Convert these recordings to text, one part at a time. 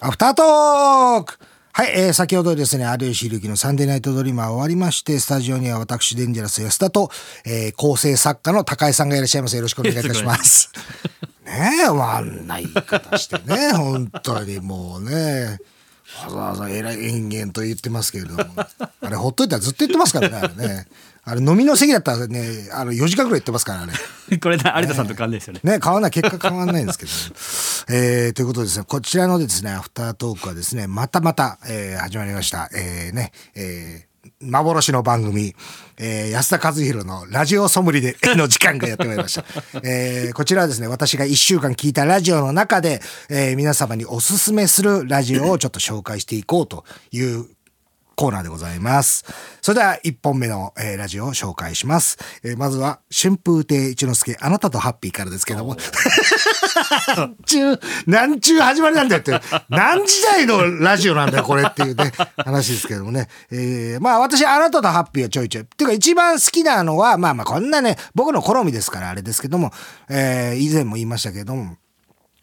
アフタートークはい、えー、先ほどですね、有吉弘樹のサンデーナイトドリーマー終わりまして、スタジオには私、デンジャラス安田と、えー、構成作家の高井さんがいらっしゃいます。よろしくお願いいたします。ねえ、あんな言い方してね、本当にもうね、わざわざ偉い人間と言ってますけれども、あれほっといたらずっと言ってますからね、あれね。あれ飲みの席だったらね、あの4時間ぐらい言ってますからね。これね有田さんと関連ですよね。ね、変わんない、結果変わんないんですけど、えー、ということでですね、こちらのですね、アフタートークはですね、またまた、えー、始まりました。えー、ね、えー、幻の番組、えー、安田和弘のラジオソムリでの時間がやってまいりました。えー、こちらはですね、私が1週間聞いたラジオの中で、えー、皆様におすすめするラジオをちょっと紹介していこうというコーナーでございます。それでは1本目の、えーラジオを紹介します。えーまずは春風亭一之輔あなたとハッピーからですけども。なんちゅう、なんちゅう始まりなんだよって。何時代のラジオなんだよこれっていうね、話ですけどもね。えーまあ私あなたとハッピーはちょいちょい。っていうか一番好きなのは、まあまあこんなね、僕の好みですからあれですけども、えー以前も言いましたけども、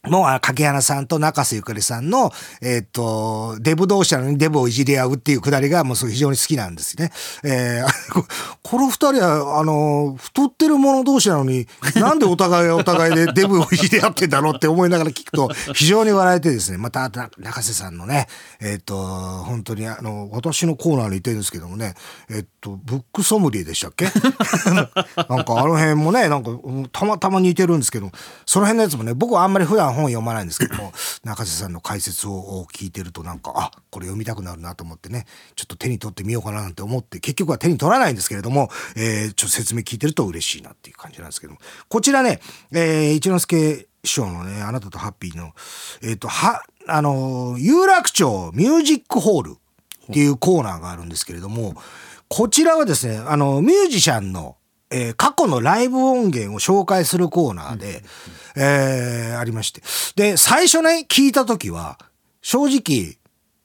もう、柿原さんと中瀬ゆかりさんの、えっ、と、デブ同士なのにデブをいじり合うっていうくだりが、もうそれ非常に好きなんですね。えー この二人は、あの、太ってる者同士なのに、なんでお互いお互いでデブをいじり合ってんだろうって思いながら聞くと、非常に笑えてですね、また、中瀬さんのね、えっ、と、本当に、あの、私のコーナーにいてるんですけどもね、えっ、と、ブックソムリエでしたっけ？なんかあの辺もね、なんか、たまたま似てるんですけど、その辺のやつもね、僕はあんまり普段本読まないんですけども、中瀬さんの解説を聞いてるとなんか、あ、これ読みたくなるなと思ってね、ちょっと手に取ってみようかななんて思って、結局は手に取らないんですけれども、えーちょっと説明聞いてると嬉しいなっていう感じなんですけども、こちらね、えー一之輔師匠のね、あなたとハッピーの、えっ、と、は、あの、有楽町ミュージックホールっていうコーナーがあるんですけれども、こちらはですね、あの、ミュージシャンの、えー過去のライブ音源を紹介するコーナーで、えーありまして。で、最初ね、聞いた時は、正直、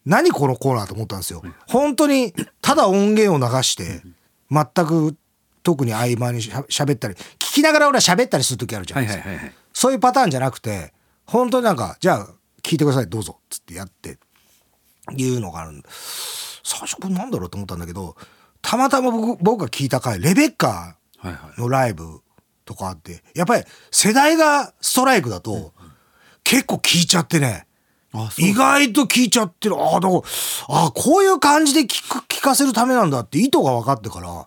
何このコーナーと思ったんですよ。本当に、ただ音源を流して、全く特に合間にしゃ喋ったり、聞きながら俺は喋ったりする時あるじゃなはいいですか。そういうパターンじゃなくて、本当になんか、じゃあ、聞いてください、どうぞ、つってやって、いうのがあるん最初、これなんだろうと思ったんだけど、たまたま僕僕が聞いた回、レベッカ。のライブとかあって、やっぱり世代がストライクだと、結構聞いちゃってね、意外と聞いちゃってる。ああ、だから、ああ、こういう感じで聞く、聞かせるためなんだって意図が分かってから、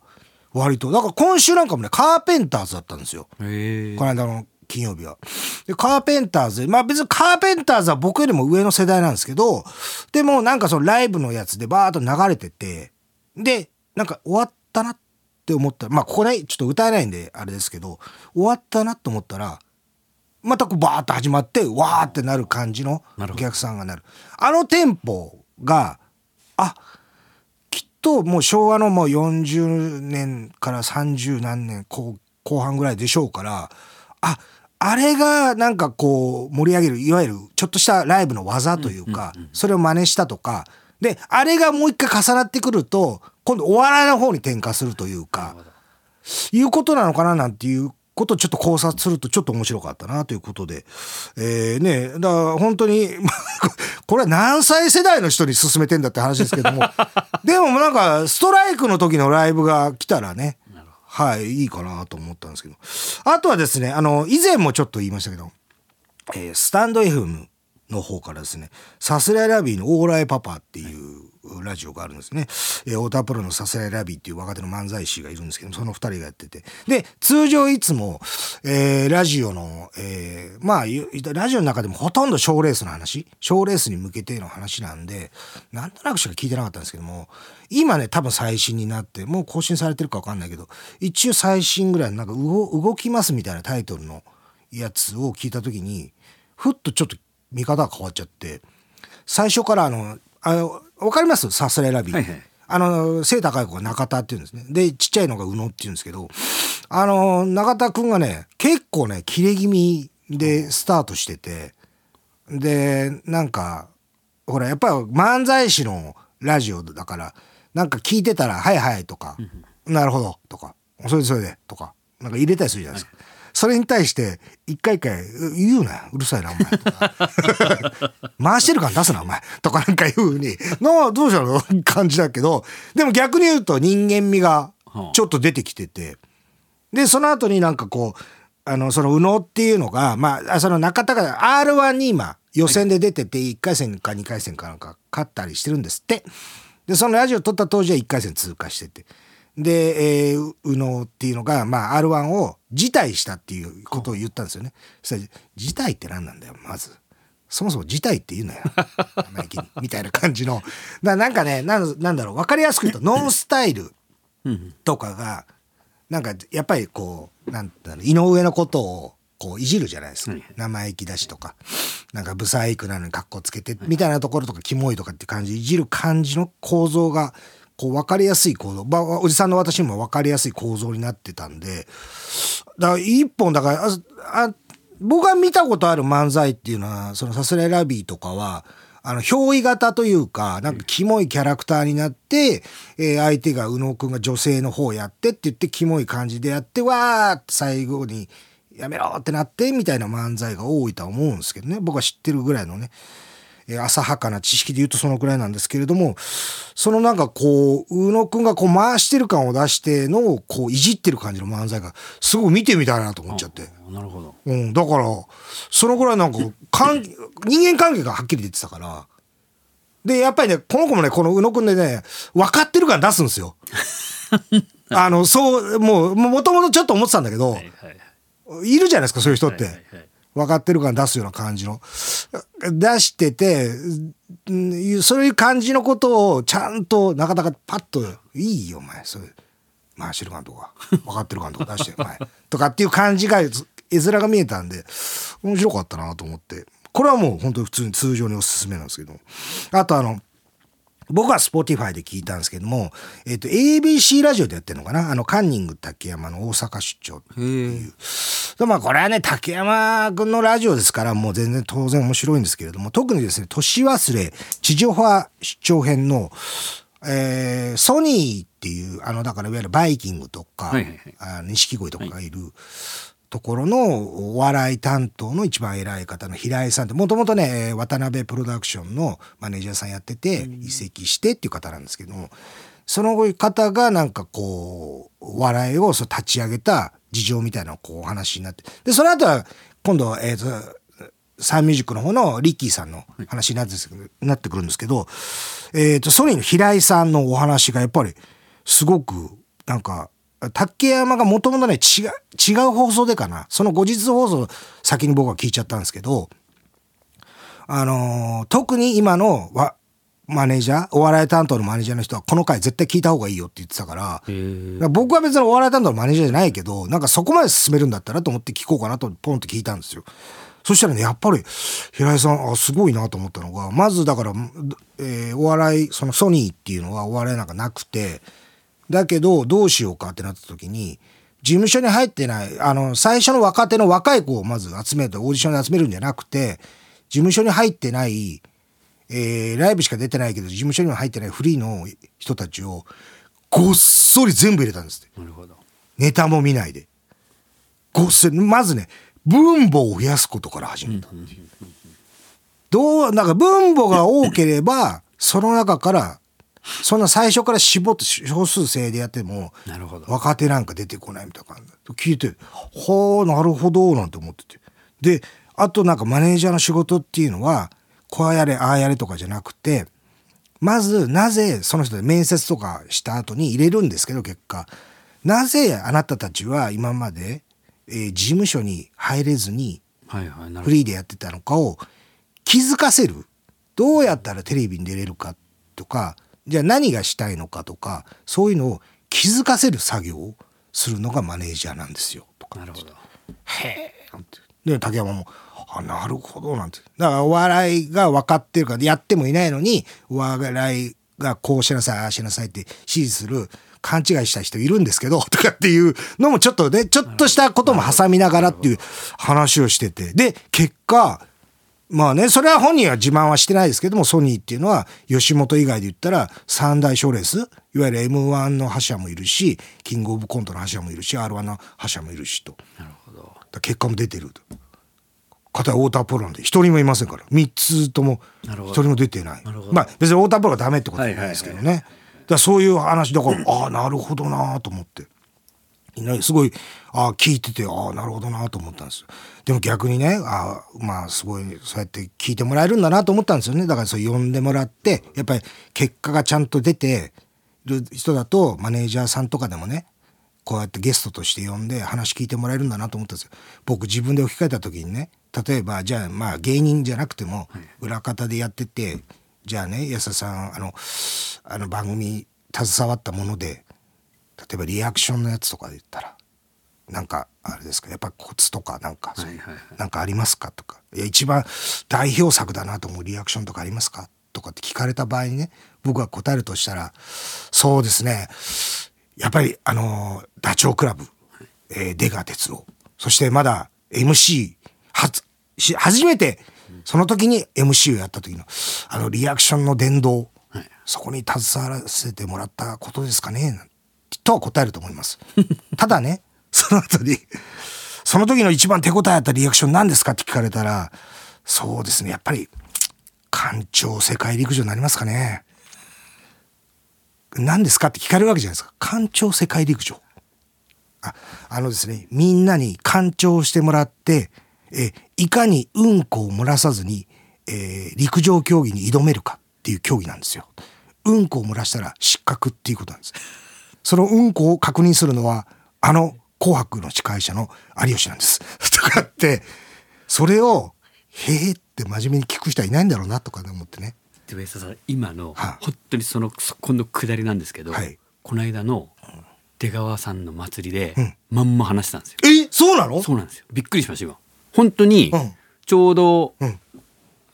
割と。だから今週なんかもね、カーペンターズだったんですよ。この間の金曜日は。で、カーペンターズ、まあ別にカーペンターズは僕よりも上の世代なんですけど、でもなんかそのライブのやつでバーっと流れてて、で、なんか終わったなって思った。ら、まあここね、ちょっと歌えないんであれですけど、終わったなと思ったら、またこうバーッと始まって、わーってなる感じのお客さんがなる。あのテンポが、あ、きっともう昭和のもう40年から30何年後後半ぐらいでしょうからああれがなんかこう盛り上げるいわゆるちょっとしたライブの技というか、それを真似したとかであれがもう一回重なってくると今度お笑いの方に転化するというかいうことなのかななんていうことをちょっと考察するとちょっと面白かったなということで、えーね、だから本当に、ま あこれは何歳世代の人に勧めてんだって話ですけども、でもなんかストライクの時のライブが来たらね、はい、いいかなと思ったんですけど。あとはですね、あの、以前もちょっと言いましたけど、えースタンド FM の方からですね、さすらいラビーのオーライパパっていうラジオがあるんですね。えー、太田プロのさすらいラビーっていう若手の漫才師がいるんですけど、その二人がやってて。で、通常いつも、えーラジオの、えーまあ、ラジオの中でもほとんど賞ーレースの話、賞ーレースに向けての話なんで、なんとなくしか聞いてなかったんですけども、今ね、多分最新になって、もう更新されてるかわかんないけど、一応最新ぐらいのなんか動動きますみたいなタイトルのやつを聞いた時にふっとちょっと見方が変わっちゃって最初からあのあのわかります？さすらいラビー、はいはい。あの背高い子が中田っていうんですね。でちっちゃいのが宇野っていうんですけどあの中田くんがね結構ね切れ気味でスタートしててでなんかほらやっぱり漫才師のラジオだからなんか聞いてたら「はいはい」とか「なるほど」とか「それでそれで」とかなんか入れたりするじゃないですか。それに対して一回一回言うなよ。うるさいなお前。と か回してる感出すなお前。とかなんかいうふうに。どうしたの感じだけど。でも逆に言うと人間味がちょっと出てきてて。でその後になんかこうあのその宇野っていうのがまあその中田が R1 に今予選で出てて1回戦か2回戦かなんか勝ったりしてるんですって。でそのラジオ撮った当時は1回戦通過してて。で、えー、宇野っていうのが、まあ、R1 を辞退したっていうことを言ったんですよね。そしたら、辞退って何なんだよ、まず。そもそも辞退って言うなよ。みたいな感じの。だなんかねなん、なんだろう、分かりやすく言うと、ノンスタイルとかが、なんか、やっぱりこう、なんだろう、井上のことを、こういじるじゃないですか、生意気だしとかなんかブサイクなのに格好つけてみたいなところとかキモいとかって感じいじる感じの構造がこう分かりやすい構造、まあ、おじさんの私にも分かりやすい構造になってたんで。だから一本だからああ僕が見たことある漫才っていうのはそのさすらいラビーとかはあの憑依型というかなんかキモいキャラクターになって、えー、相手が宇野くんが女性の方やってって言ってキモい感じでやってわーって最後にやめろってなってみたいな漫才が多いとは思うんですけどね。僕は知ってるぐらいのね。浅はかな知識で言うとそのくらいなんですけれどもそのなんかこう宇野くんがこう回してる感を出してのこういじってる感じの漫才がすごい見てみたいなと思っちゃって。なるほど、うん、だからそのぐらいなんかかん人間関係がはっきり出てたから。でやっぱりねこの子もねこの宇野くんでね分かってる感出すんですよ。あのそうもうもともとちょっと思ってたんだけど、はいはい、い。るじゃないですかそういう人って。はいはいはい分かってる感出すような感じの。出しててそういう感じのことをちゃんとなかなかパッと「いいよお前それ回してる感とか分かってる感とか出してお前」とかっていう感じが絵面が見えたんで面白かったなと思って。これはもう本当に普通に通常におすすめなんですけど。あとあの僕は Spotify で聞いたんですけども、えっ、ー、と、ABC ラジオでやってるのかな？あの、カンニング竹山の大阪出張っていう。まあ、これはね、竹山君のラジオですから、もう全然当然面白いんですけれども、特にですね、年忘れ、地上波出張編の、えー、ソニーっていう、あの、だからいわゆるバイキングとか、錦鯉とかがいる、はいところのお笑い担当の一番偉い方の平井さんってもともとね渡辺プロダクションのマネージャーさんやってて移籍してっていう方なんですけどもその方がなんかこうお笑いをそう立ち上げた事情みたいなこうお話になってでその後は今度えっ、とサンミュージックの方のリッキーさんの話になって,、なってくるんですけど、えー、とソニーの平井さんのお話がやっぱりすごくなんか竹山がもともとね違う違う放送でかなその後日放送先に僕は聞いちゃったんですけどあのー、特に今のわマネージャーお笑い担当のマネージャーの人はこの回絶対聞いた方がいいよって言ってたから僕は別にお笑い担当のマネージャーじゃないけどなんかそこまで進めるんだったらと思って聞こうかなとポンって聞いたんですよ。そしたらねやっぱり平井さんあすごいなと思ったのがまずだから、えー、お笑いそのソニーっていうのはお笑いなんかなくてだけどどうしようかってなった時に事務所に入ってないあの最初の若手の若い子をまず集めてオーディションで集めるんじゃなくて事務所に入ってないえー、ライブしか出てないけど事務所には入ってないフリーの人たちをごっそり全部入れたんですなるほど。ネタも見ないで。ごっそりまずね分母を増やすことから始めた、どうなんか分母が多ければその中からそんな最初から絞って少数制でやっても若手なんか出てこないみたいな感じ聞いて「はあなるほど」なんて思ってて。であとなんかマネージャーの仕事っていうのはこうやれああやれとかじゃなくてまずなぜその人で面接とかした後に入れるんですけど結果。なぜあなたたちは今まで、えー、事務所に入れずにフリーでやってたのかを気づかせる。どうやったらテレビに出れるかとかじゃあ何がしたいのかとかそういうのを気づかせる作業をするのがマネージャーなんですよとか。なるほどへえ。で竹山も「あなるほど」なんてだからお笑いが分かってるからやってもいないのにお笑いがこうしなさいああしなさいって指示する勘違いした人いるんですけど とかっていうのもちょっとねちょっとしたことも挟みながらっていう話をしててで結果まあね、それは本人は自慢はしてないですけども、ソニーっていうのは、吉本以外で言ったら、三大賞レース、いわゆる M1 の覇者もいるし、キングオブコントの覇者もいるし、R1 の覇者もいるしと。なるほど。だ結果も出てると。片や太田プロなんで一人もいませんから。3つとも一人も出てない。まあ別に太田プロがダメってことじゃないですけどね、だそういう話だからああなるほどなと思ってすごいああ聞いててああなるほどなと思ったんですよ。でも逆にねああまあすごいそうやって聞いてもらえるんだなと思ったんですよね。だからそう呼んでもらってやっぱり結果がちゃんと出てる人だとマネージャーさんとかでもねこうやってゲストとして呼んで話聞いてもらえるんだなと思ったんですよ。僕自分で置き換えた時にね例えばじゃあまあ芸人じゃなくても裏方でやってて、じゃあね安田さんあのあの番組携わったもので例えばリアクションのやつとかで言ったらなんかあれですかやっぱコツとかなんかそういう、なんかありますかとか。いや一番代表作だなと思うリアクションとかありますか？とかって聞かれた場合にね僕が答えるとしたらそうですね。やっぱりあのダチョウ倶楽部、えー、出川哲朗。そしてまだ MC 初初めてその時に MC をやった時のあのリアクションの殿堂、はい、そこに携わらせてもらったことですかね？とは答えると思います ただねその後にその時の一番手応えあったリアクション何ですかって聞かれたらそうですねやっぱり艦長世界陸上になりますかね何ですかって聞かれるわけじゃないですか艦長世界陸上ああのですねみんなに艦長してもらってえいかにうんこを漏らさずに、えー、陸上競技に挑めるかっていう競技なんですよ。うんこを漏らしたら失格っていうことなんです。そのうんこを確認するのはあの紅白の司会者の有吉なんです。とかってそれをへえって真面目に聞く人はいないんだろうなとか思ってね。で上田さん今の、はあ、本当にそのそこの下りなんですけど、はい、この間の出川さんの祭りで、うん、まんま話したんですよ。えそうなの？そうなんですよ。びっくりしました今。本当にちょうど、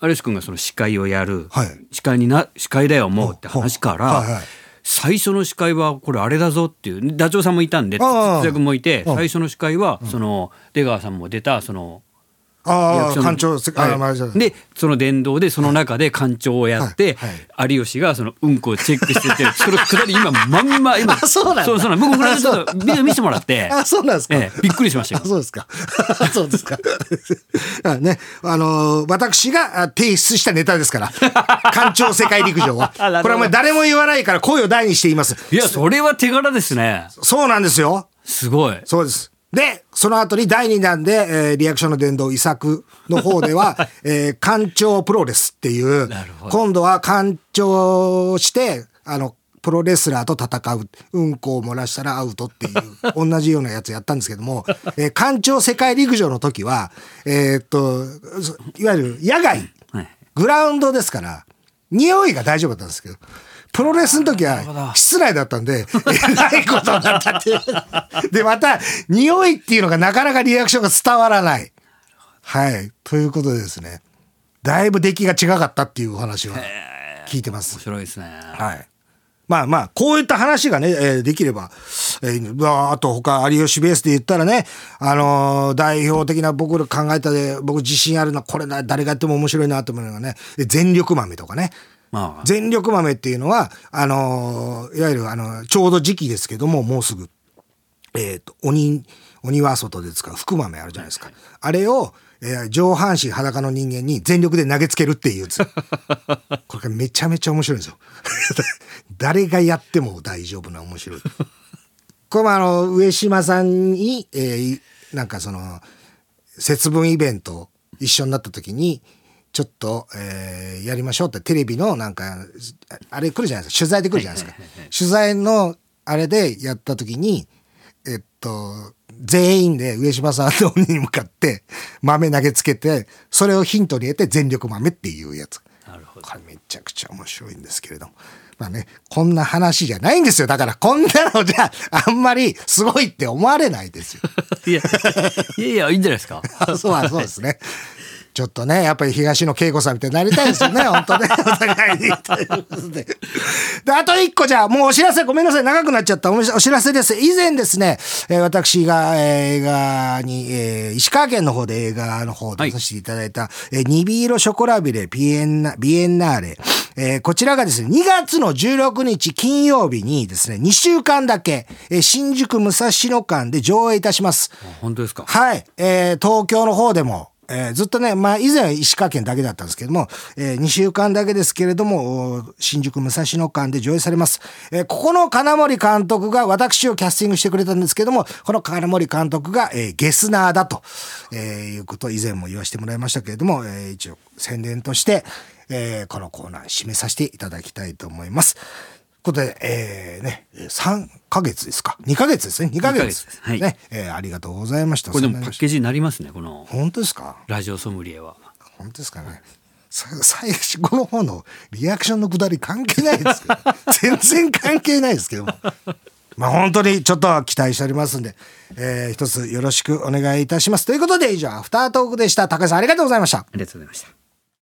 有吉君がその司会をやる、はい、司会にな司会だよもうって話から、はいはい、最初の司会はこれあれだぞっていうダチョウさんもいたんで筒田君もいて最初の司会はその出川さんも出たそのああ館長、はい、でその電動でその中で館長をやって、はい、有吉がそのうんこをチェックしてて それくだり今まんま今そうなんそうそう僕これちょっとビデオ見せてもらって。あそうなんですか、ええ、びっくりしましたよ。そうですか。そうですか。ねあの私が提出したネタですから。館長世界陸上は。これはもう誰も言わないから声を大にして言います。いやそれは手柄ですね。そうなんですよ。すごい。そうですで、その後に第2弾で、えー、リアクションの殿堂遺作の方では、えー、館長プロレスっていう、今度は館長して、あの、プロレスラーと戦う、うんこを漏らしたらアウトっていう、同じようなやつやったんですけども、えー、館長世界陸上の時は、えー、っと、いわゆる野外、グラウンドですから、匂いが大丈夫だったんですけど、プロレスの時は室内だったんで、えらいことになったっていう。で、また、匂いっていうのがなかなかリアクションが伝わらない。はい。ということでですね、だいぶ出来が違かったっていうお話を聞いてます。面白いですね。はい。まあまあ、こういった話がね、えー、できれば、えー、あと他、有吉ベースで言ったらね、あのー、代表的な僕ら考えたで、僕自信あるのは、これ誰がやっても面白いなと思うのがね、全力豆とかね、全力豆っていうのは、あのいわゆる、あの、ちょうど時期ですけども、もうすぐ、えっ、ー、と、鬼、鬼は外で使う福豆あるじゃないですか。はい、あれを、えー、上半身裸の人間に全力で投げつけるっていう これがめちゃめちゃ面白いんですよ。誰がやっても大丈夫な面白い。これもあの、上島さんに、えー、なんかその、節分イベント一緒になった時に、ちょっと、えー、やりましょうってテレビのなんかあれ来るじゃないですか。取材で来るじゃないですか、取材のあれでやった時にえっと全員で上島さんの鬼に向かって豆投げつけてそれをヒントに得て全力豆っていうやつ。なるほど。これめちゃくちゃ面白いんですけれども。まあねこんな話じゃないんですよ。だからこんなのじゃあんまりすごいって思われないですよ。いやいやいいんじゃないですか。そうそうですねちょっとね、やっぱり東野恵子さんみたいになりたいですよね、本当ね。お互いに。ということで。で、あと一個じゃあ、もうお知らせ、ごめんなさい、長くなっちゃったおお知らせです。以前ですね、えー、私が、えー、映画に、えー、石川県の方で映画の方でさせていただいた、はい、えー、ニビーロショコラビレ、ビエンナ、ビエンナーレ、えー、こちらがですね、2月の16日金曜日にですね、2週間だけ、えー、新宿武蔵野館で上映いたします。本当ですか？はい。えー、東京の方でも、えー、ずっとね、まあ以前は石川県だけだったんですけども、えー、2週間だけですけれども、新宿武蔵野館で上映されます。えー、ここの金森監督が私をキャスティングしてくれたんですけども、この金森監督が、えー、ゲスナーだと、えー、いうことを以前も言わせてもらいましたけれども、えー、一応宣伝として、えー、このコーナー締めさせていただきたいと思います。ことで、えー、ね、3ヶ月ですか。2ヶ月ですね。2ヶ月。ですはい。ね、えー、ありがとうございました。これでもパッケージになりますね、この。本当ですか？ラジオソムリエは。本当ですかね。最初この方のリアクションのくだり関係ないですけど 全然関係ないですけどもまあ本当にちょっと期待しておりますんで、えー、一つよろしくお願いいたしますということで以上アフタートークでした高橋さんありがとうございましたありがとうございました